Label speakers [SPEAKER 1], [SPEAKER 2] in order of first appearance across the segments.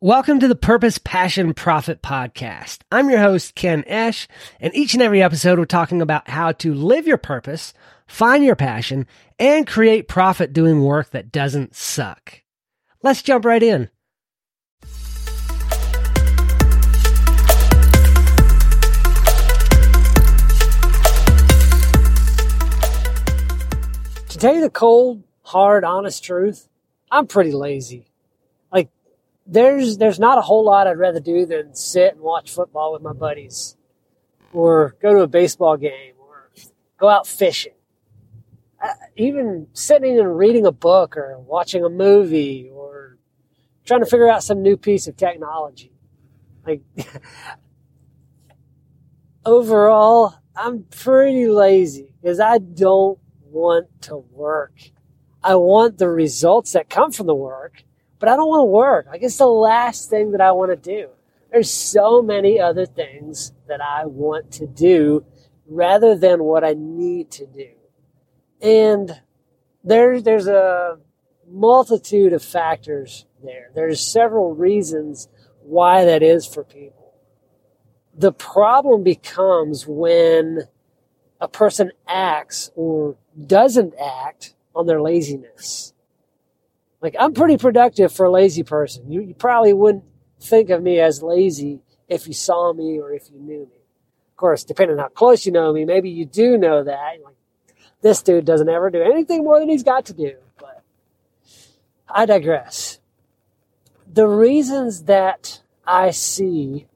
[SPEAKER 1] Welcome to the Purpose, Passion, Profit podcast. I'm your host, Ken Esch, and each and every episode we're talking about how to live your purpose, find your passion, and create profit doing work that doesn't suck. Let's jump right in. To tell you the cold, hard, honest truth, I'm pretty lazy there's there's not a whole lot I'd rather do than sit and watch football with my buddies, or go to a baseball game, or go out fishing. Uh, even sitting and reading a book, or watching a movie, or trying to figure out some new piece of technology. Like overall, I'm pretty lazy because I don't want to work. I want the results that come from the work but I don't want to work. Like it's the last thing that I want to do. There's so many other things that I want to do rather than what I need to do. And there, there's a multitude of factors there. There's several reasons why that is for people. The problem becomes when a person acts or doesn't act on their laziness. Like I'm pretty productive for a lazy person. You, you probably wouldn't think of me as lazy if you saw me or if you knew me. Of course, depending on how close you know me, maybe you do know that. Like, this dude doesn't ever do anything more than he's got to do. But I digress. The reasons that I see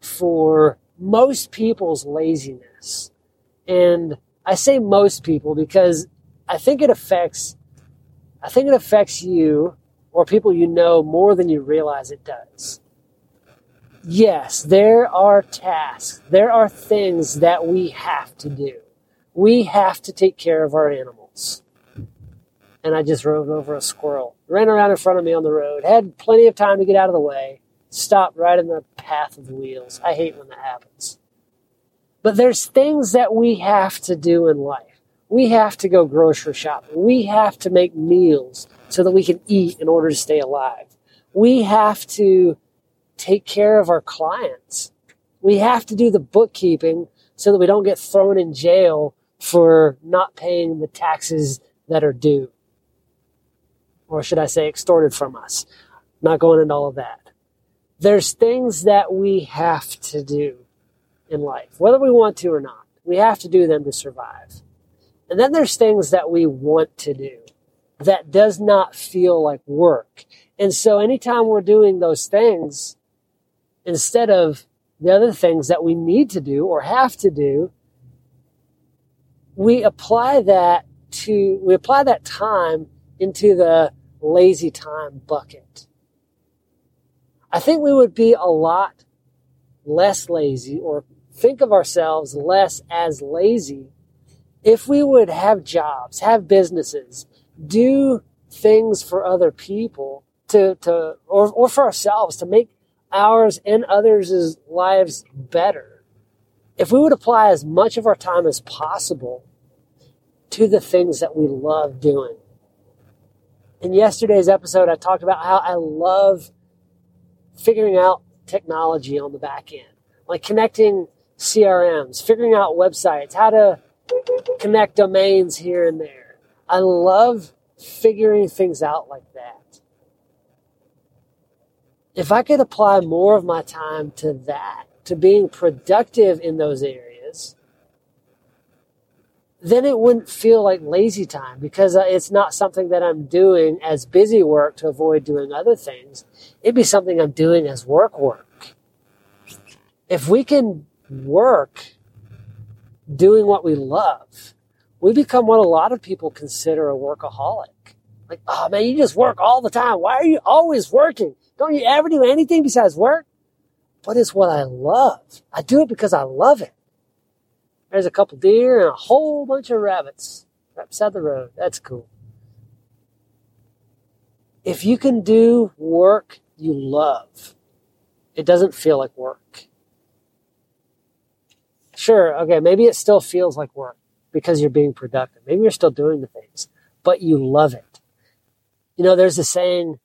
[SPEAKER 1] for most people's laziness, and I say most people because I think it affects I think it affects you or people you know more than you realize it does. Yes, there are tasks, there are things that we have to do. We have to take care of our animals. And I just rode over a squirrel, ran around in front of me on the road, had plenty of time to get out of the way, stopped right in the path of the wheels. I hate when that happens. But there's things that we have to do in life. We have to go grocery shopping. We have to make meals so that we can eat in order to stay alive. We have to take care of our clients. We have to do the bookkeeping so that we don't get thrown in jail for not paying the taxes that are due. Or should I say extorted from us? Not going into all of that. There's things that we have to do in life, whether we want to or not. We have to do them to survive. And then there's things that we want to do that does not feel like work. And so anytime we're doing those things, instead of the other things that we need to do or have to do, we apply that to, we apply that time into the lazy time bucket. I think we would be a lot less lazy or think of ourselves less as lazy if we would have jobs, have businesses, do things for other people to, to or, or for ourselves to make ours and others' lives better, if we would apply as much of our time as possible to the things that we love doing. In yesterday's episode, I talked about how I love figuring out technology on the back end, like connecting CRMs, figuring out websites, how to connect domains here and there. I love figuring things out like that. If I could apply more of my time to that, to being productive in those areas, then it wouldn't feel like lazy time because uh, it's not something that I'm doing as busy work to avoid doing other things. It'd be something I'm doing as work work. If we can work doing what we love, we become what a lot of people consider a workaholic. Like, oh man, you just work all the time. Why are you always working? Don't you ever do anything besides work? But it's what I love. I do it because I love it. There's a couple deer and a whole bunch of rabbits right beside the road. That's cool. If you can do work you love, it doesn't feel like work. Sure, okay, maybe it still feels like work because you're being productive. Maybe you're still doing the things, but you love it. You know, there's a saying,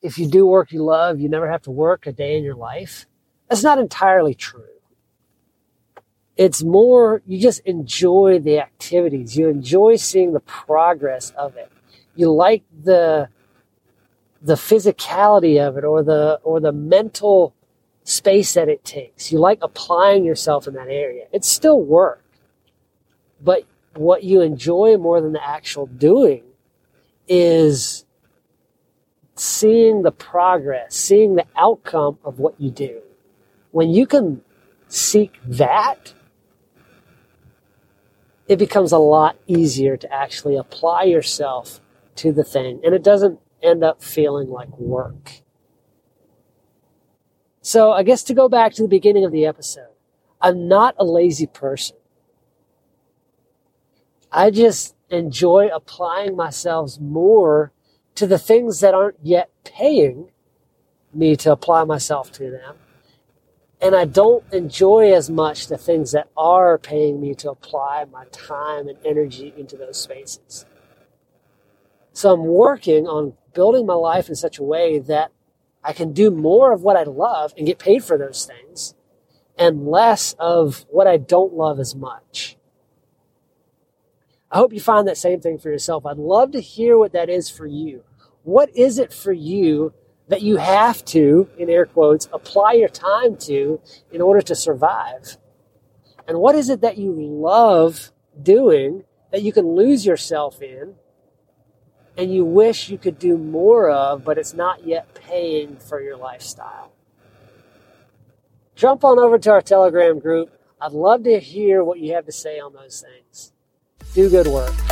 [SPEAKER 1] if you do work you love, you never have to work a day in your life. That's not entirely true. It's more, you just enjoy the activities. You enjoy seeing the progress of it. You like the, the physicality of it or the, or the mental space that it takes. You like applying yourself in that area. It's still work, but what you enjoy more than the actual doing is seeing the progress, seeing the outcome of what you do. When you can seek that, it becomes a lot easier to actually apply yourself to the thing and it doesn't end up feeling like work. So I guess to go back to the beginning of the episode, I'm not a lazy person. I just enjoy applying myself more to the things that aren't yet paying me to apply myself to them. And I don't enjoy as much the things that are paying me to apply my time and energy into those spaces. So I'm working on building my life in such a way that I can do more of what I love and get paid for those things and less of what I don't love as much. I hope you find that same thing for yourself. I'd love to hear what that is for you. What is it for you that you have to, in air quotes, apply your time to in order to survive? And what is it that you love doing that you can lose yourself in and you wish you could do more of, but it's not yet paying for your lifestyle? Jump on over to our Telegram group. I'd love to hear what you have to say on those things do good work.